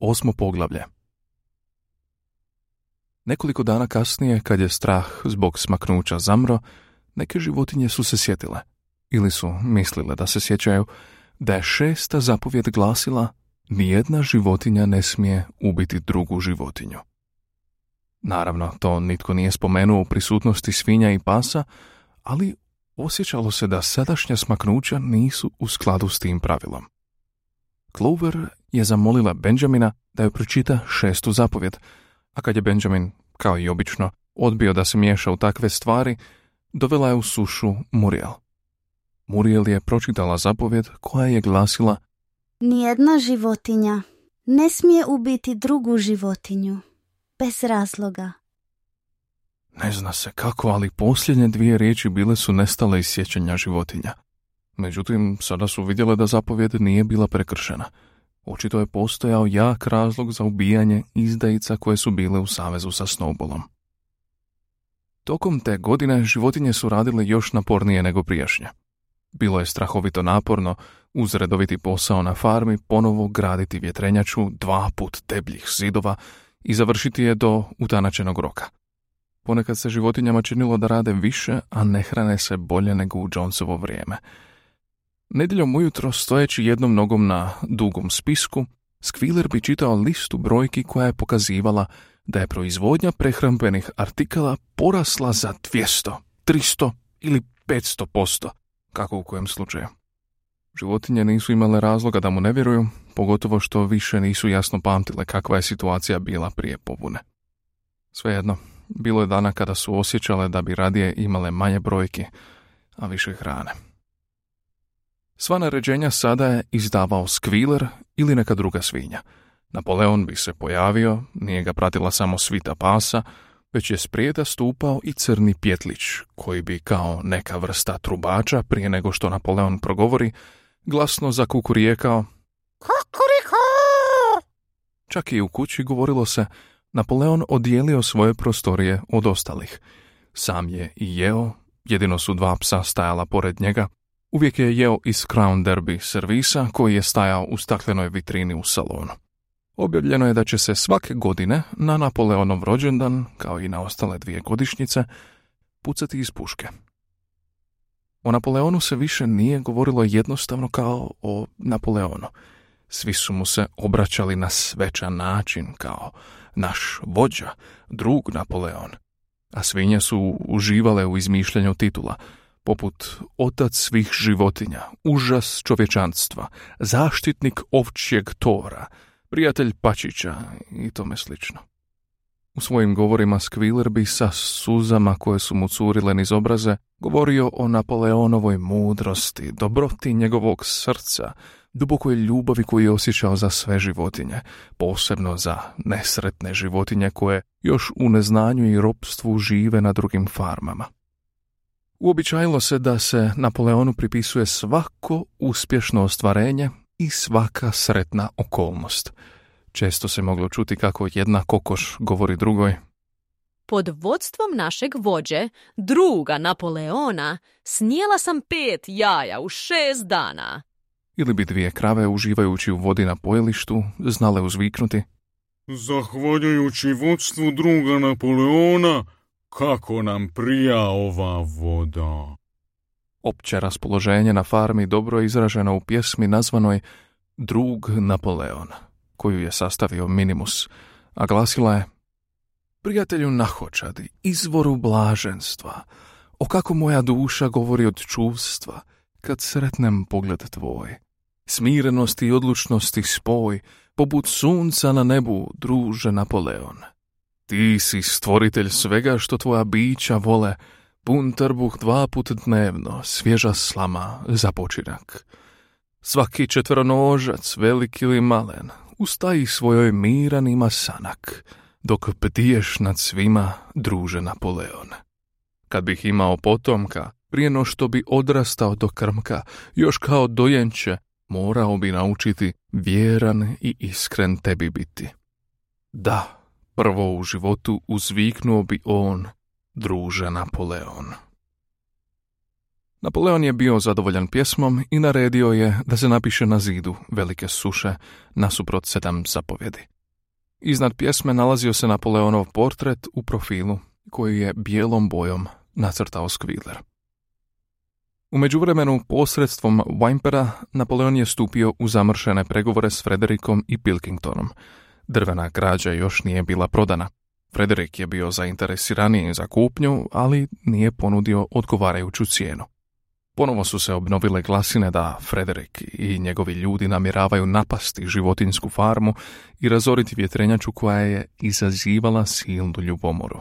Osmo poglavlje Nekoliko dana kasnije, kad je strah zbog smaknuća zamro, neke životinje su se sjetile, ili su mislile da se sjećaju, da je šesta zapovjed glasila nijedna životinja ne smije ubiti drugu životinju. Naravno, to nitko nije spomenuo u prisutnosti svinja i pasa, ali osjećalo se da sadašnja smaknuća nisu u skladu s tim pravilom. Clover je zamolila Benjamina da joj pročita šestu zapovjed, a kad je Benjamin, kao i obično, odbio da se miješa u takve stvari, dovela je u sušu Muriel. Muriel je pročitala zapovjed koja je glasila Nijedna životinja ne smije ubiti drugu životinju, bez razloga. Ne zna se kako, ali posljednje dvije riječi bile su nestale iz sjećanja životinja. Međutim, sada su vidjele da zapovjed nije bila prekršena. Očito je postojao jak razlog za ubijanje izdajica koje su bile u savezu sa Snowballom. Tokom te godine životinje su radile još napornije nego prijašnje. Bilo je strahovito naporno, uz redoviti posao na farmi, ponovo graditi vjetrenjaču dva put debljih zidova i završiti je do utanačenog roka. Ponekad se životinjama činilo da rade više, a ne hrane se bolje nego u Jonesovo vrijeme. Nedjeljom ujutro, stojeći jednom nogom na dugom spisku, Skviler bi čitao listu brojki koja je pokazivala da je proizvodnja prehrambenih artikala porasla za 200, 300 ili 500 posto, kako u kojem slučaju. Životinje nisu imale razloga da mu ne vjeruju, pogotovo što više nisu jasno pamtile kakva je situacija bila prije pobune. Svejedno, bilo je dana kada su osjećale da bi radije imale manje brojki, a više hrane. Sva naređenja sada je izdavao Skviler ili neka druga svinja. Napoleon bi se pojavio, nije ga pratila samo svita pasa, već je sprijeda stupao i crni pjetlić, koji bi kao neka vrsta trubača prije nego što Napoleon progovori, glasno zakukurijekao Kukuriko! Čak i u kući govorilo se Napoleon odijelio svoje prostorije od ostalih. Sam je i jeo, jedino su dva psa stajala pored njega, uvijek je jeo iz Crown Derby servisa koji je stajao u staklenoj vitrini u salonu. Objavljeno je da će se svake godine na Napoleonov rođendan, kao i na ostale dvije godišnjice, pucati iz puške. O Napoleonu se više nije govorilo jednostavno kao o Napoleonu. Svi su mu se obraćali na svečan način kao naš vođa, drug Napoleon. A svinje su uživale u izmišljanju titula, poput otac svih životinja, užas čovječanstva, zaštitnik ovčjeg tora, prijatelj Pačića i tome slično. U svojim govorima Skviler bi sa suzama koje su mu curile niz obraze govorio o Napoleonovoj mudrosti, dobroti njegovog srca, dubokoj ljubavi koju je osjećao za sve životinje, posebno za nesretne životinje koje još u neznanju i ropstvu žive na drugim farmama. Uobičajilo se da se Napoleonu pripisuje svako uspješno ostvarenje i svaka sretna okolnost. Često se moglo čuti kako jedna kokoš govori drugoj. Pod vodstvom našeg vođe, druga Napoleona, snijela sam pet jaja u šest dana. Ili bi dvije krave uživajući u vodi na pojelištu znale uzviknuti. Zahvaljujući vodstvu druga Napoleona, kako nam prija ova voda. Opće raspoloženje na farmi dobro je izraženo u pjesmi nazvanoj Drug Napoleon, koju je sastavio Minimus, a glasila je Prijatelju nahočadi, izvoru blaženstva, o kako moja duša govori od čuvstva, kad sretnem pogled tvoj. Smirenosti i odlučnosti spoj, poput sunca na nebu, druže Napoleon. Ti si stvoritelj svega što tvoja bića vole, pun trbuh dva put dnevno, svježa slama za počinak. Svaki četveronožac, velik ili malen, ustaji svojoj miran ima sanak, dok ptiješ nad svima, druže Napoleon. Kad bih imao potomka, prije no što bi odrastao do krmka, još kao dojenče, morao bi naučiti vjeran i iskren tebi biti. Da, prvo u životu uzviknuo bi on, druže Napoleon. Napoleon je bio zadovoljan pjesmom i naredio je da se napiše na zidu velike suše nasuprot sedam zapovjedi. Iznad pjesme nalazio se Napoleonov portret u profilu koji je bijelom bojom nacrtao Skviler. U međuvremenu posredstvom Wimpera Napoleon je stupio u zamršene pregovore s Frederikom i Pilkingtonom. Drvena građa još nije bila prodana. Frederik je bio zainteresiraniji za kupnju, ali nije ponudio odgovarajuću cijenu. Ponovo su se obnovile glasine da Frederik i njegovi ljudi namjeravaju napasti životinsku farmu i razoriti vjetrenjaču koja je izazivala silnu ljubomoru.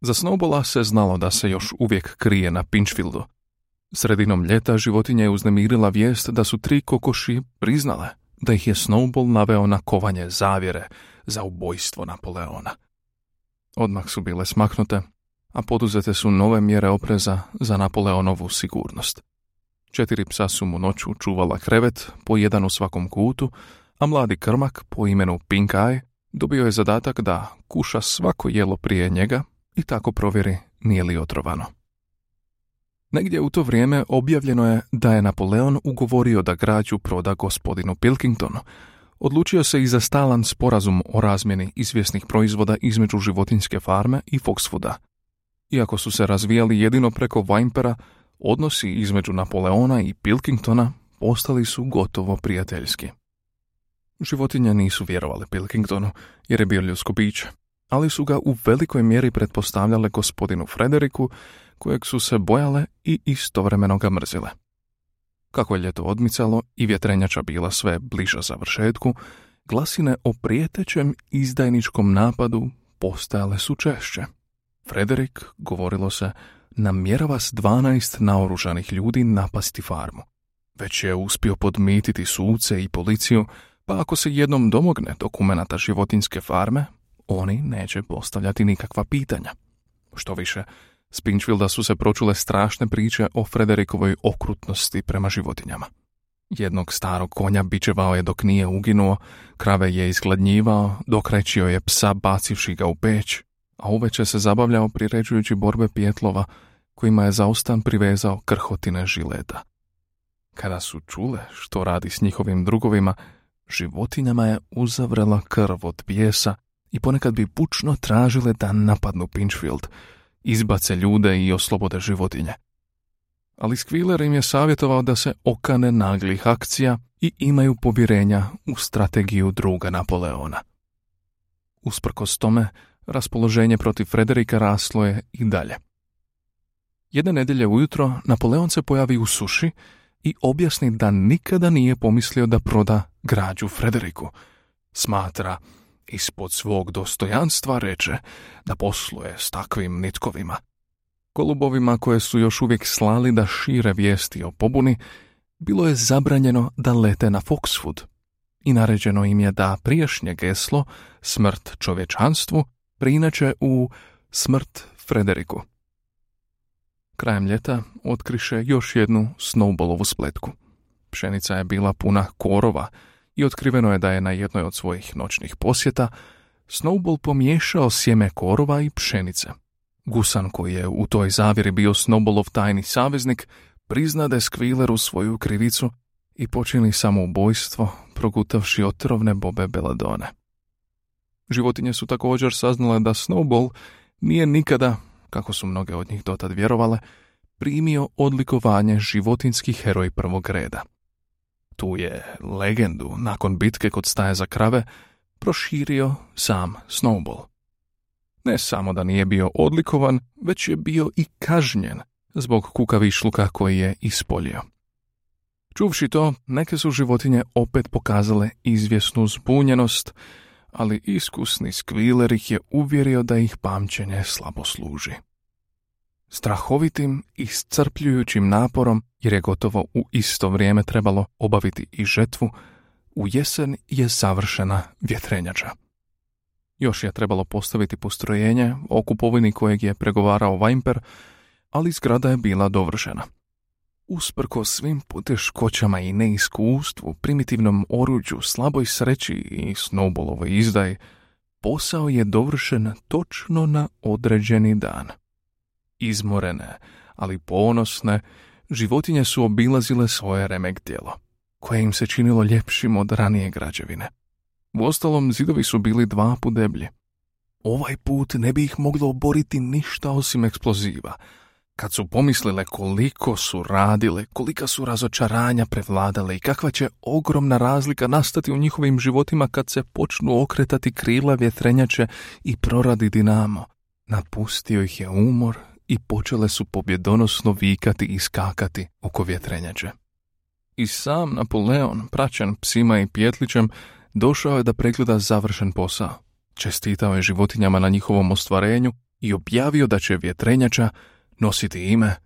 Za Snowbola se znalo da se još uvijek krije na Pinchfieldu. Sredinom ljeta životinja je uznemirila vijest da su tri kokoši priznale da ih je Snowball naveo na kovanje zavjere za ubojstvo Napoleona. Odmah su bile smaknute a poduzete su nove mjere opreza za Napoleonovu sigurnost. Četiri psa su mu noću čuvala krevet, po jedan u svakom kutu, a mladi krmak po imenu Pink Eye dobio je zadatak da kuša svako jelo prije njega i tako provjeri nije li otrovano. Negdje u to vrijeme objavljeno je da je Napoleon ugovorio da građu proda gospodinu Pilkingtonu. Odlučio se i za stalan sporazum o razmjeni izvjesnih proizvoda između životinske farme i Foxfooda, iako su se razvijali jedino preko Weimpera, odnosi između Napoleona i Pilkingtona postali su gotovo prijateljski. Životinje nisu vjerovali Pilkingtonu jer je bio ljudsko biće, ali su ga u velikoj mjeri pretpostavljale gospodinu Frederiku, kojeg su se bojale i istovremeno ga mrzile. Kako je ljeto odmicalo i vjetrenjača bila sve bliža završetku, glasine o prijetećem izdajničkom napadu postajale su češće. Frederik, govorilo se, namjerava s dvanaest naoružanih ljudi napasti farmu. Već je uspio podmititi suce i policiju, pa ako se jednom domogne dokumenata životinske farme, oni neće postavljati nikakva pitanja. Što više, s Pinchfielda su se pročule strašne priče o Frederikovoj okrutnosti prema životinjama. Jednog starog konja bičevao je dok nije uginuo, krave je izgladnjivao, dokrećio je psa bacivši ga u peć, a uveče se zabavljao priređujući borbe pjetlova kojima je zaustan privezao krhotine žileta. Kada su čule što radi s njihovim drugovima, životinjama je uzavrela krv od bijesa i ponekad bi pučno tražile da napadnu Pinchfield, izbace ljude i oslobode životinje. Ali Squiller im je savjetovao da se okane naglih akcija i imaju povjerenja u strategiju druga Napoleona. Usprkos tome, raspoloženje protiv Frederika raslo je i dalje. Jedne nedjelje ujutro Napoleon se pojavi u suši i objasni da nikada nije pomislio da proda građu Frederiku. Smatra, ispod svog dostojanstva reče, da posluje s takvim nitkovima. Golubovima koje su još uvijek slali da šire vijesti o pobuni, bilo je zabranjeno da lete na Foxwood i naređeno im je da prijašnje geslo, smrt čovječanstvu, preinače u smrt Frederiku. Krajem ljeta otkriše još jednu snowballovu spletku. Pšenica je bila puna korova i otkriveno je da je na jednoj od svojih noćnih posjeta Snowball pomiješao sjeme korova i pšenice. Gusan koji je u toj zavjeri bio Snowballov tajni saveznik priznade Skvileru svoju krivicu i počini samoubojstvo progutavši otrovne bobe Beladone. Životinje su također saznale da Snowball nije nikada, kako su mnoge od njih dotad vjerovale, primio odlikovanje životinskih heroj prvog reda. Tu je legendu nakon bitke kod staje za krave proširio sam Snowball. Ne samo da nije bio odlikovan, već je bio i kažnjen zbog kukavišluka koji je ispolio. Čuvši to, neke su životinje opet pokazale izvjesnu zbunjenost, ali iskusni skviler ih je uvjerio da ih pamćenje slabo služi. Strahovitim i iscrpljujućim naporom, jer je gotovo u isto vrijeme trebalo obaviti i žetvu, u jesen je završena vjetrenjača. Još je trebalo postaviti postrojenje, o kupovini kojeg je pregovarao Vajmper, ali zgrada je bila dovršena. Usprko svim poteškoćama i neiskustvu, primitivnom oruđu, slaboj sreći i snowballovoj izdaj, posao je dovršen točno na određeni dan. Izmorene, ali ponosne, Životinje su obilazile svoje remek tijelo, koje im se činilo ljepšim od ranije građevine. Uostalom, zidovi su bili dva put deblji. Ovaj put ne bi ih moglo oboriti ništa osim eksploziva. Kad su pomislile koliko su radile, kolika su razočaranja prevladale i kakva će ogromna razlika nastati u njihovim životima kad se počnu okretati krila vjetrenjače i proradi dinamo, napustio ih je umor i počele su pobjedonosno vikati i skakati oko vjetrenjače. I sam Napoleon, praćen psima i pjetlićem, došao je da pregleda završen posao. Čestitao je životinjama na njihovom ostvarenju i objavio da će vjetrenjača nositi ime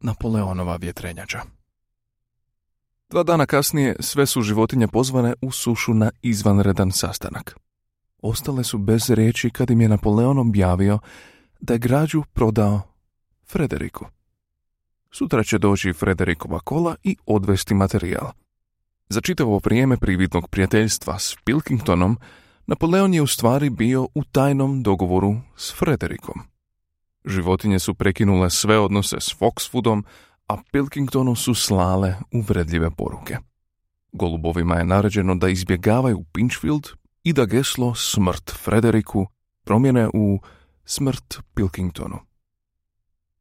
Napoleonova vjetrenjača. Dva dana kasnije sve su životinje pozvane u sušu na izvanredan sastanak. Ostale su bez riječi kad im je Napoleon objavio da je građu prodao Frederiku. Sutra će doći Frederikova kola i odvesti materijal. Za čitavo vrijeme prividnog prijateljstva s Pilkingtonom, Napoleon je u stvari bio u tajnom dogovoru s Frederikom. Životinje su prekinule sve odnose s Foxwoodom, a Pilkingtonu su slale uvredljive poruke. Golubovima je naređeno da izbjegavaju Pinchfield i da geslo smrt Frederiku promjene u smrt Pilkingtonu.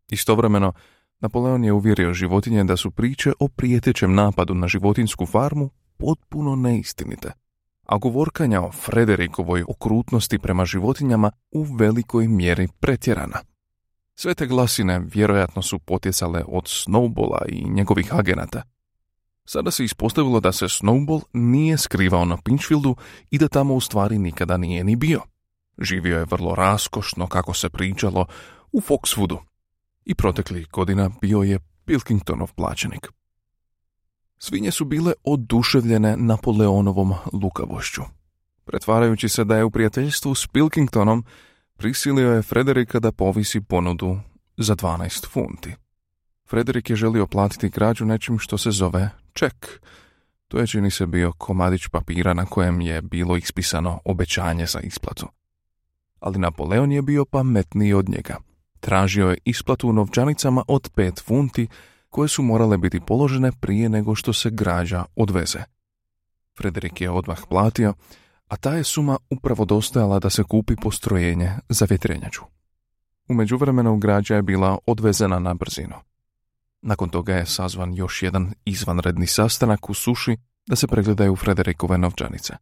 Istovremeno, Napoleon je uvjerio životinje da su priče o prijetećem napadu na životinsku farmu potpuno neistinite, a govorkanja o Frederikovoj okrutnosti prema životinjama u velikoj mjeri pretjerana. Sve te glasine vjerojatno su potjecale od Snowballa i njegovih agenata. Sada se ispostavilo da se Snowball nije skrivao na Pinchfieldu i da tamo u stvari nikada nije ni bio. Živio je vrlo raskošno, kako se pričalo, u Foxwoodu. I proteklih godina bio je Pilkingtonov plaćenik. Svinje su bile oduševljene Napoleonovom lukavošću. Pretvarajući se da je u prijateljstvu s Pilkingtonom, prisilio je Frederika da povisi ponudu za 12 funti. Frederik je želio platiti građu nečim što se zove ček. To je čini se bio komadić papira na kojem je bilo ispisano obećanje za isplatu. Ali Napoleon je bio pametniji od njega. Tražio je isplatu u novčanicama od pet funti koje su morale biti položene prije nego što se građa odveze. Frederik je odmah platio, a ta je suma upravo dostajala da se kupi postrojenje za vjetrenjaču. U međuvremenu građa je bila odvezena na brzinu. Nakon toga je sazvan još jedan izvanredni sastanak u suši da se pregledaju Frederikove novčanice.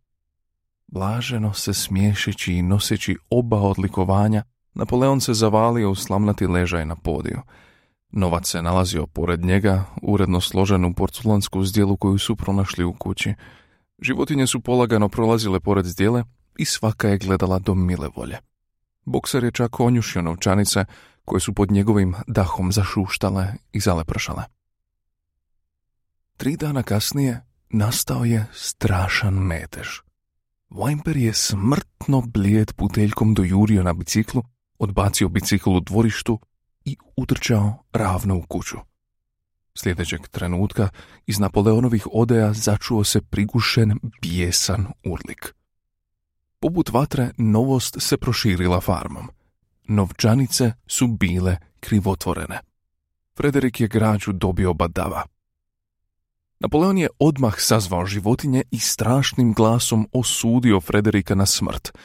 Blaženo se smiješeći i noseći oba odlikovanja, Napoleon se zavalio u slamnati ležaj na podiju. Novac se nalazio pored njega, uredno složen u porculansku zdjelu koju su pronašli u kući. Životinje su polagano prolazile pored zdjele i svaka je gledala do mile volje. Bokser je čak onjušio novčanice koje su pod njegovim dahom zašuštale i zalepršale. Tri dana kasnije nastao je strašan metež. Wimper je smrtno blijed puteljkom dojurio na biciklu, odbacio bicikl u dvorištu i utrčao ravno u kuću. Sljedećeg trenutka iz Napoleonovih odeja začuo se prigušen, bijesan urlik. Poput vatre novost se proširila farmom. Novčanice su bile krivotvorene. Frederik je građu dobio badava. Napoleon je odmah sazvao životinje i strašnim glasom osudio Frederika na smrt.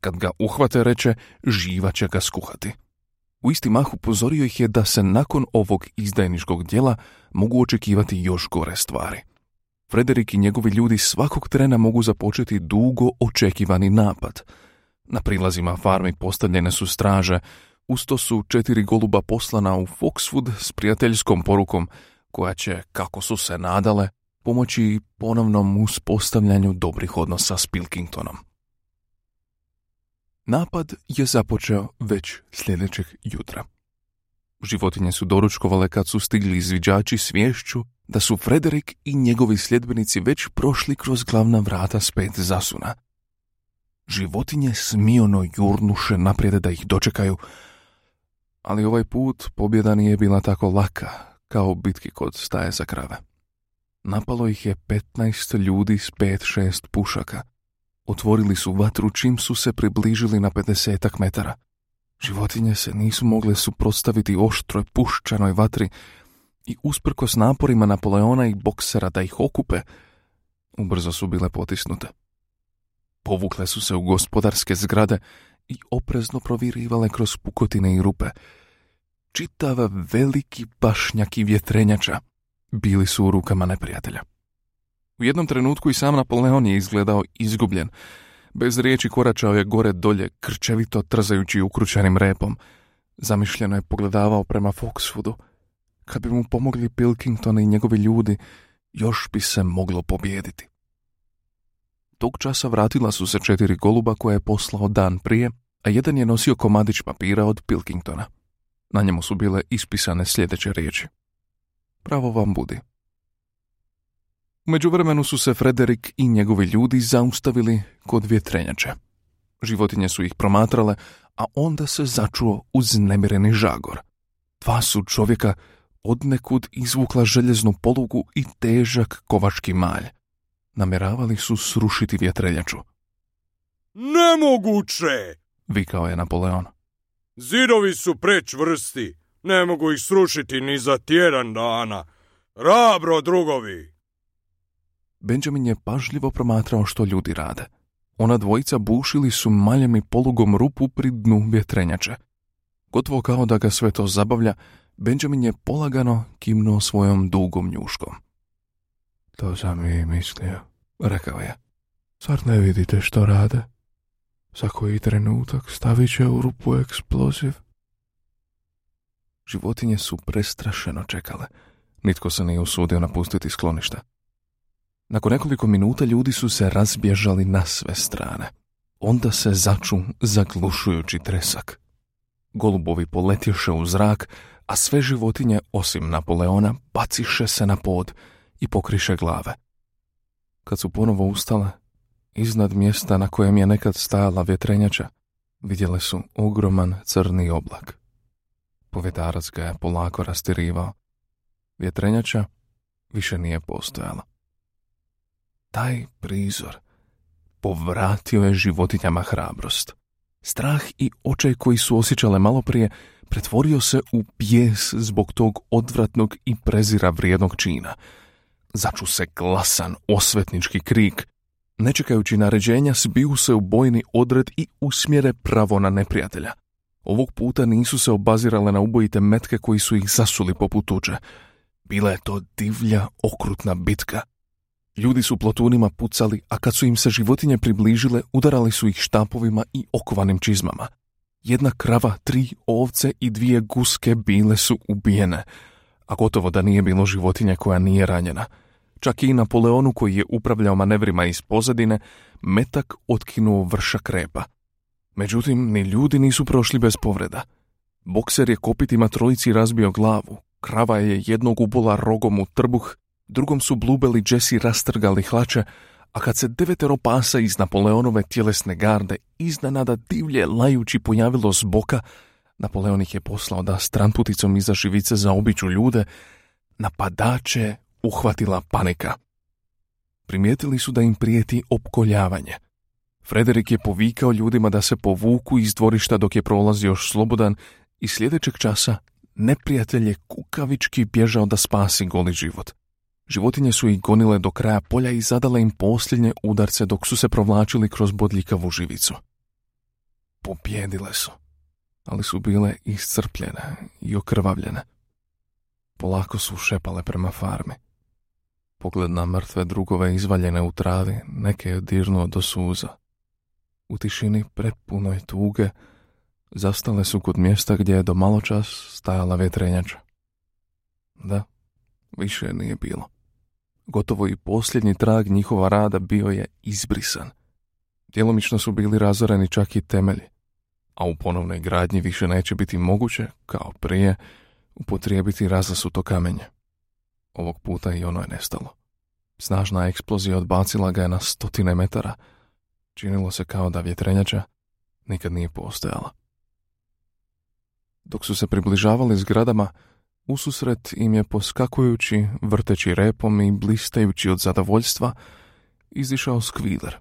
Kad ga uhvate reče, živa će ga skuhati. U isti mah upozorio ih je da se nakon ovog izdajničkog djela mogu očekivati još gore stvari. Frederik i njegovi ljudi svakog trena mogu započeti dugo očekivani napad. Na prilazima farmi postavljene su straže, usto su četiri goluba poslana u Foxwood s prijateljskom porukom koja će, kako su se nadale, pomoći ponovnom uspostavljanju dobrih odnosa s Pilkingtonom. Napad je započeo već sljedećeg jutra. Životinje su doručkovale kad su stigli izviđači svješću da su Frederik i njegovi sljedbenici već prošli kroz glavna vrata s pet zasuna. Životinje smiono jurnuše naprijed da ih dočekaju, ali ovaj put pobjeda nije bila tako laka kao u bitki kod staje za krave. Napalo ih je petnaest ljudi s pet šest pušaka. Otvorili su vatru čim su se približili na pedesetak metara. Životinje se nisu mogle suprotstaviti oštroj puščanoj vatri i usprkos naporima Napoleona i boksera da ih okupe, ubrzo su bile potisnute. Povukle su se u gospodarske zgrade i oprezno provirivale kroz pukotine i rupe. Čitav veliki pašnjak i vjetrenjača bili su u rukama neprijatelja. U jednom trenutku i sam Napoleon je izgledao izgubljen. Bez riječi koračao je gore dolje, krčevito trzajući ukrućenim repom. Zamišljeno je pogledavao prema Foxwoodu. Kad bi mu pomogli Pilkington i njegovi ljudi, još bi se moglo pobijediti. Tog časa vratila su se četiri goluba koje je poslao dan prije, a jedan je nosio komadić papira od Pilkingtona. Na njemu su bile ispisane sljedeće riječi. Pravo vam budi. U međuvremenu su se Frederik i njegovi ljudi zaustavili kod vjetrenjače. Životinje su ih promatrale, a onda se začuo uznemireni žagor. Dva su čovjeka odnekud izvukla željeznu polugu i težak kovački malj. Namjeravali su srušiti vjetreljaču. Nemoguće! Vikao je Napoleon. Zidovi su prečvrsti, ne mogu ih srušiti ni za tjedan dana. Rabro, drugovi! Benjamin je pažljivo promatrao što ljudi rade. Ona dvojica bušili su maljem i polugom rupu pri dnu vjetrenjače. Gotovo kao da ga sve to zabavlja, Benjamin je polagano kimnuo svojom dugom njuškom. To sam i mislio, rekao je. Zar ne vidite što rade? Za koji trenutak stavit će u rupu eksploziv. Životinje su prestrašeno čekale. Nitko se nije usudio napustiti skloništa. Nakon nekoliko minuta ljudi su se razbježali na sve strane. Onda se začu zaglušujući tresak. Golubovi poletješe u zrak, a sve životinje, osim Napoleona, baciše se na pod i pokriše glave. Kad su ponovo ustale, iznad mjesta na kojem je nekad stajala vjetrenjača, vidjele su ogroman crni oblak. Povjetarac ga je polako rastirivao. Vjetrenjača više nije postojala. Taj prizor povratio je životinjama hrabrost. Strah i očaj koji su osjećale malo prije pretvorio se u bijes zbog tog odvratnog i prezira vrijednog čina. Začu se glasan osvetnički krik. Ne čekajući naređenja, sbiju se u bojni odred i usmjere pravo na neprijatelja. Ovog puta nisu se obazirale na ubojite metke koji su ih zasuli poput tuđe. Bila je to divlja, okrutna bitka. Ljudi su plotunima pucali, a kad su im se životinje približile, udarali su ih štapovima i okovanim čizmama. Jedna krava, tri ovce i dvije guske bile su ubijene, a gotovo da nije bilo životinje koja nije ranjena. Čak i Napoleonu koji je upravljao manevrima iz pozadine, metak otkinuo vrša krepa. Međutim, ni ljudi nisu prošli bez povreda. Bokser je kopitima trojici razbio glavu, krava je jednog ubola rogom u trbuh, drugom su blubeli Jesse rastrgali hlače, a kad se devetero pasa iz Napoleonove tjelesne garde iznenada divlje lajući pojavilo s boka, Napoleon ih je poslao da stranputicom iza živice zaobiđu ljude, napadače uhvatila panika. Primijetili su da im prijeti opkoljavanje. Frederik je povikao ljudima da se povuku iz dvorišta dok je prolazio još slobodan i sljedećeg časa neprijatelj je kukavički bježao da spasi goli život. Životinje su ih gonile do kraja polja i zadale im posljednje udarce dok su se provlačili kroz bodljikavu živicu. Pobjedile su, ali su bile iscrpljene i okrvavljene. Polako su šepale prema farmi. Pogled na mrtve drugove izvaljene u travi, neke je dirnuo do suza. U tišini prepunoj tuge zastale su kod mjesta gdje je do malo čas stajala vjetrenjača. Da, više nije bilo. Gotovo i posljednji trag njihova rada bio je izbrisan. Djelomično su bili razoreni čak i temelji, a u ponovnoj gradnji više neće biti moguće, kao prije, upotrijebiti razasuto kamenje. Ovog puta i ono je nestalo. Snažna eksplozija odbacila ga je na stotine metara. Činilo se kao da vjetrenjača nikad nije postojala. Dok su se približavali zgradama, Ususret im je poskakujući, vrteći repom i blistajući od zadovoljstva, izišao skviler,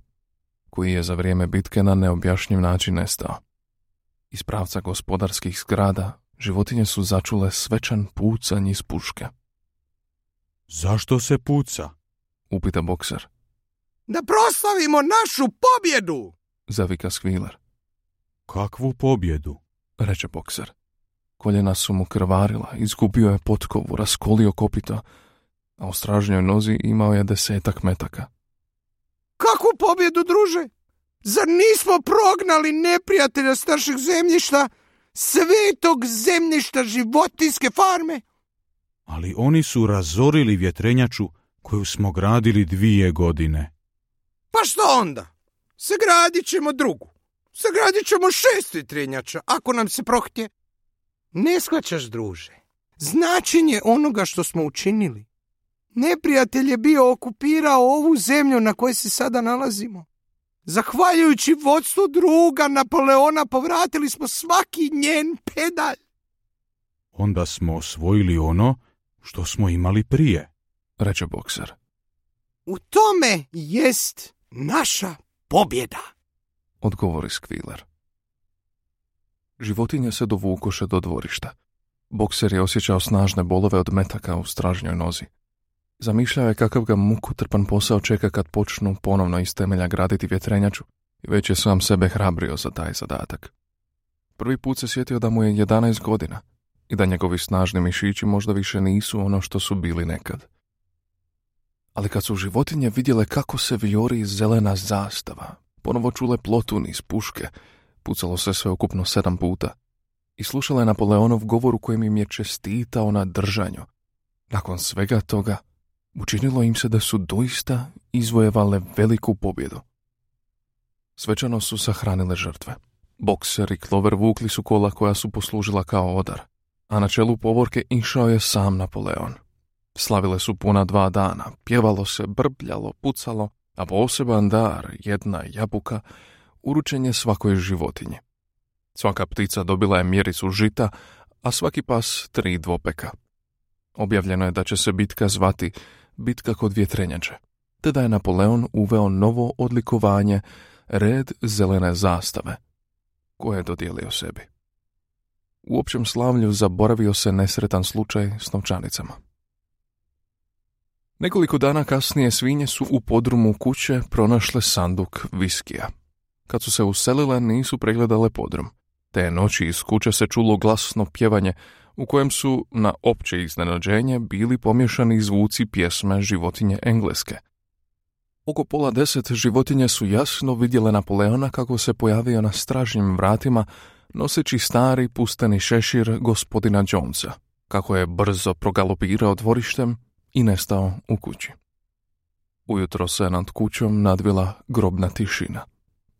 koji je za vrijeme bitke na neobjašnjiv način nestao. Iz pravca gospodarskih zgrada životinje su začule svečan pucanj iz puške. Zašto se puca? upita bokser. Da proslavimo našu pobjedu! Zavika Skviler. Kakvu pobjedu? reče bokser. Koljena su mu krvarila, izgubio je potkovu, raskolio kopito, a u stražnjoj nozi imao je desetak metaka. Kakvu pobjedu, druže? Zar nismo prognali neprijatelja s našeg zemljišta, svetog zemljišta životinske farme? Ali oni su razorili vjetrenjaču koju smo gradili dvije godine. Pa što onda? Sagradit ćemo drugu. Sagradit ćemo šest vjetrenjača, ako nam se prohtje. Ne shvaćaš, druže. Značenje onoga što smo učinili. Neprijatelj je bio okupirao ovu zemlju na kojoj se sada nalazimo. Zahvaljujući vodstvu druga Napoleona povratili smo svaki njen pedalj. Onda smo osvojili ono što smo imali prije. reče bokser. U tome jest naša pobjeda. Odgovori Skviler. Životinje se dovukoše do dvorišta. Bokser je osjećao snažne bolove od metaka u stražnjoj nozi. Zamišljao je kakav ga mukotrpan posao čeka kad počnu ponovno iz temelja graditi vjetrenjaču i već je sam sebe hrabrio za taj zadatak. Prvi put se sjetio da mu je 11 godina i da njegovi snažni mišići možda više nisu ono što su bili nekad. Ali kad su životinje vidjele kako se vijori zelena zastava, ponovo čule plotun iz puške, pucalo se sve ukupno sedam puta, i slušale Napoleonov govor u kojem im je čestitao na držanju. Nakon svega toga, učinilo im se da su doista izvojevale veliku pobjedu. Svečano su sahranile žrtve. Bokser i Clover vukli su kola koja su poslužila kao odar, a na čelu povorke išao je sam Napoleon. Slavile su puna dva dana, pjevalo se, brbljalo, pucalo, a poseban dar, jedna jabuka, uručen je svakoj životinji. Svaka ptica dobila je mjericu žita, a svaki pas tri dvopeka. Objavljeno je da će se bitka zvati bitka kod vjetrenjače, te da je Napoleon uveo novo odlikovanje red zelene zastave, koje je dodijelio sebi. U općem slavlju zaboravio se nesretan slučaj s novčanicama. Nekoliko dana kasnije svinje su u podrumu kuće pronašle sanduk viskija. Kad su se uselile nisu pregledale podrum. Te noći iz kuće se čulo glasno pjevanje u kojem su na opće iznenađenje bili pomješani zvuci pjesme životinje engleske. Oko pola deset životinje su jasno vidjele Napoleona kako se pojavio na stražnjim vratima noseći stari pusteni šešir gospodina Jonesa, kako je brzo progalopirao dvorištem i nestao u kući. Ujutro se nad kućom nadvila grobna tišina.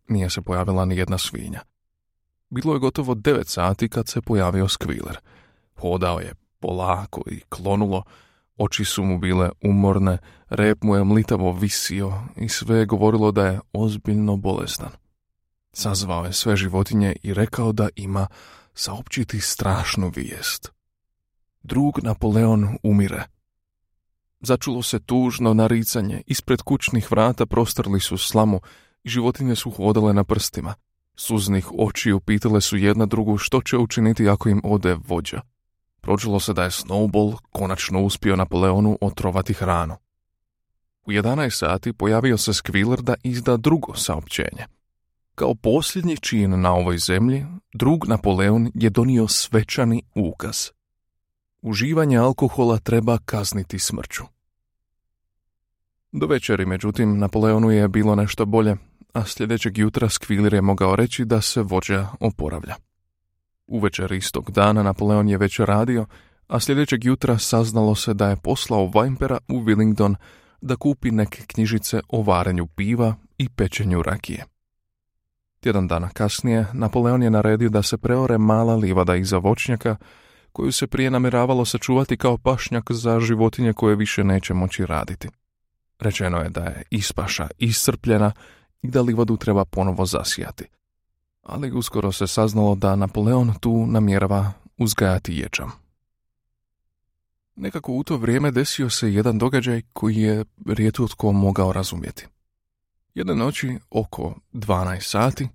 Nije se pojavila ni jedna svinja. Bilo je gotovo devet sati kad se pojavio skviler. Hodao je polako i klonulo, oči su mu bile umorne, rep mu je mlitavo visio i sve je govorilo da je ozbiljno bolestan. Sazvao je sve životinje i rekao da ima saopćiti strašnu vijest. Drug Napoleon umire. Začulo se tužno naricanje, ispred kućnih vrata prostrli su slamu i životinje su hodale na prstima. Suznih očiju pitale su jedna drugu što će učiniti ako im ode vođa. Pročulo se da je Snowball konačno uspio Napoleonu otrovati hranu. U 11 sati pojavio se Skviler da izda drugo saopćenje. Kao posljednji čin na ovoj zemlji, drug Napoleon je donio svečani ukaz. Uživanje alkohola treba kazniti smrću. Do večeri, međutim, Napoleonu je bilo nešto bolje, a sljedećeg jutra Skvilir je mogao reći da se vođa oporavlja. U večer istog dana Napoleon je već radio, a sljedećeg jutra saznalo se da je poslao Vajmpera u Willingdon da kupi neke knjižice o varenju piva i pečenju rakije. Tjedan dana kasnije Napoleon je naredio da se preore mala livada iza voćnjaka, koju se prije namjeravalo sačuvati kao pašnjak za životinje koje više neće moći raditi. Rečeno je da je ispaša iscrpljena i da livadu treba ponovo zasijati. Ali uskoro se saznalo da Napoleon tu namjerava uzgajati ječam. Nekako u to vrijeme desio se jedan događaj koji je rijetko tko mogao razumjeti. Jedne noći, oko 12 sati,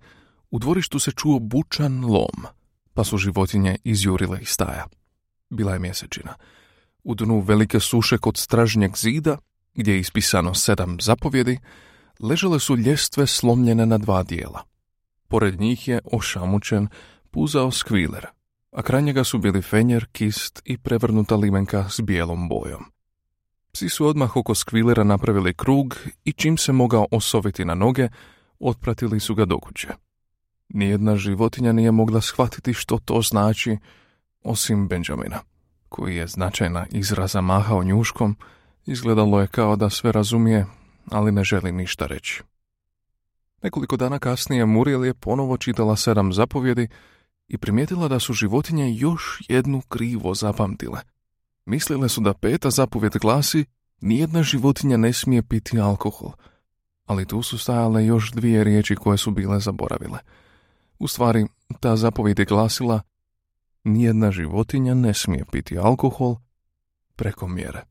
u dvorištu se čuo bučan lom, pa su životinje izjurile iz staja. Bila je mjesečina. U dnu velike suše kod stražnjeg zida, gdje je ispisano sedam zapovjedi, ležale su ljestve slomljene na dva dijela. Pored njih je ošamučen puzao skviler, a kraj njega su bili fenjer, kist i prevrnuta limenka s bijelom bojom. Psi su odmah oko skvilera napravili krug i čim se mogao osoviti na noge, otpratili su ga do kuće. Nijedna životinja nije mogla shvatiti što to znači, osim Benjamina, koji je značajna izraza mahao njuškom, izgledalo je kao da sve razumije, ali ne želi ništa reći. Nekoliko dana kasnije Muriel je ponovo čitala sedam zapovjedi i primijetila da su životinje još jednu krivo zapamtile. Mislile su da peta zapovjed glasi nijedna životinja ne smije piti alkohol, ali tu su stajale još dvije riječi koje su bile zaboravile. U stvari, ta zapovjed je glasila nijedna životinja ne smije piti alkohol preko mjere.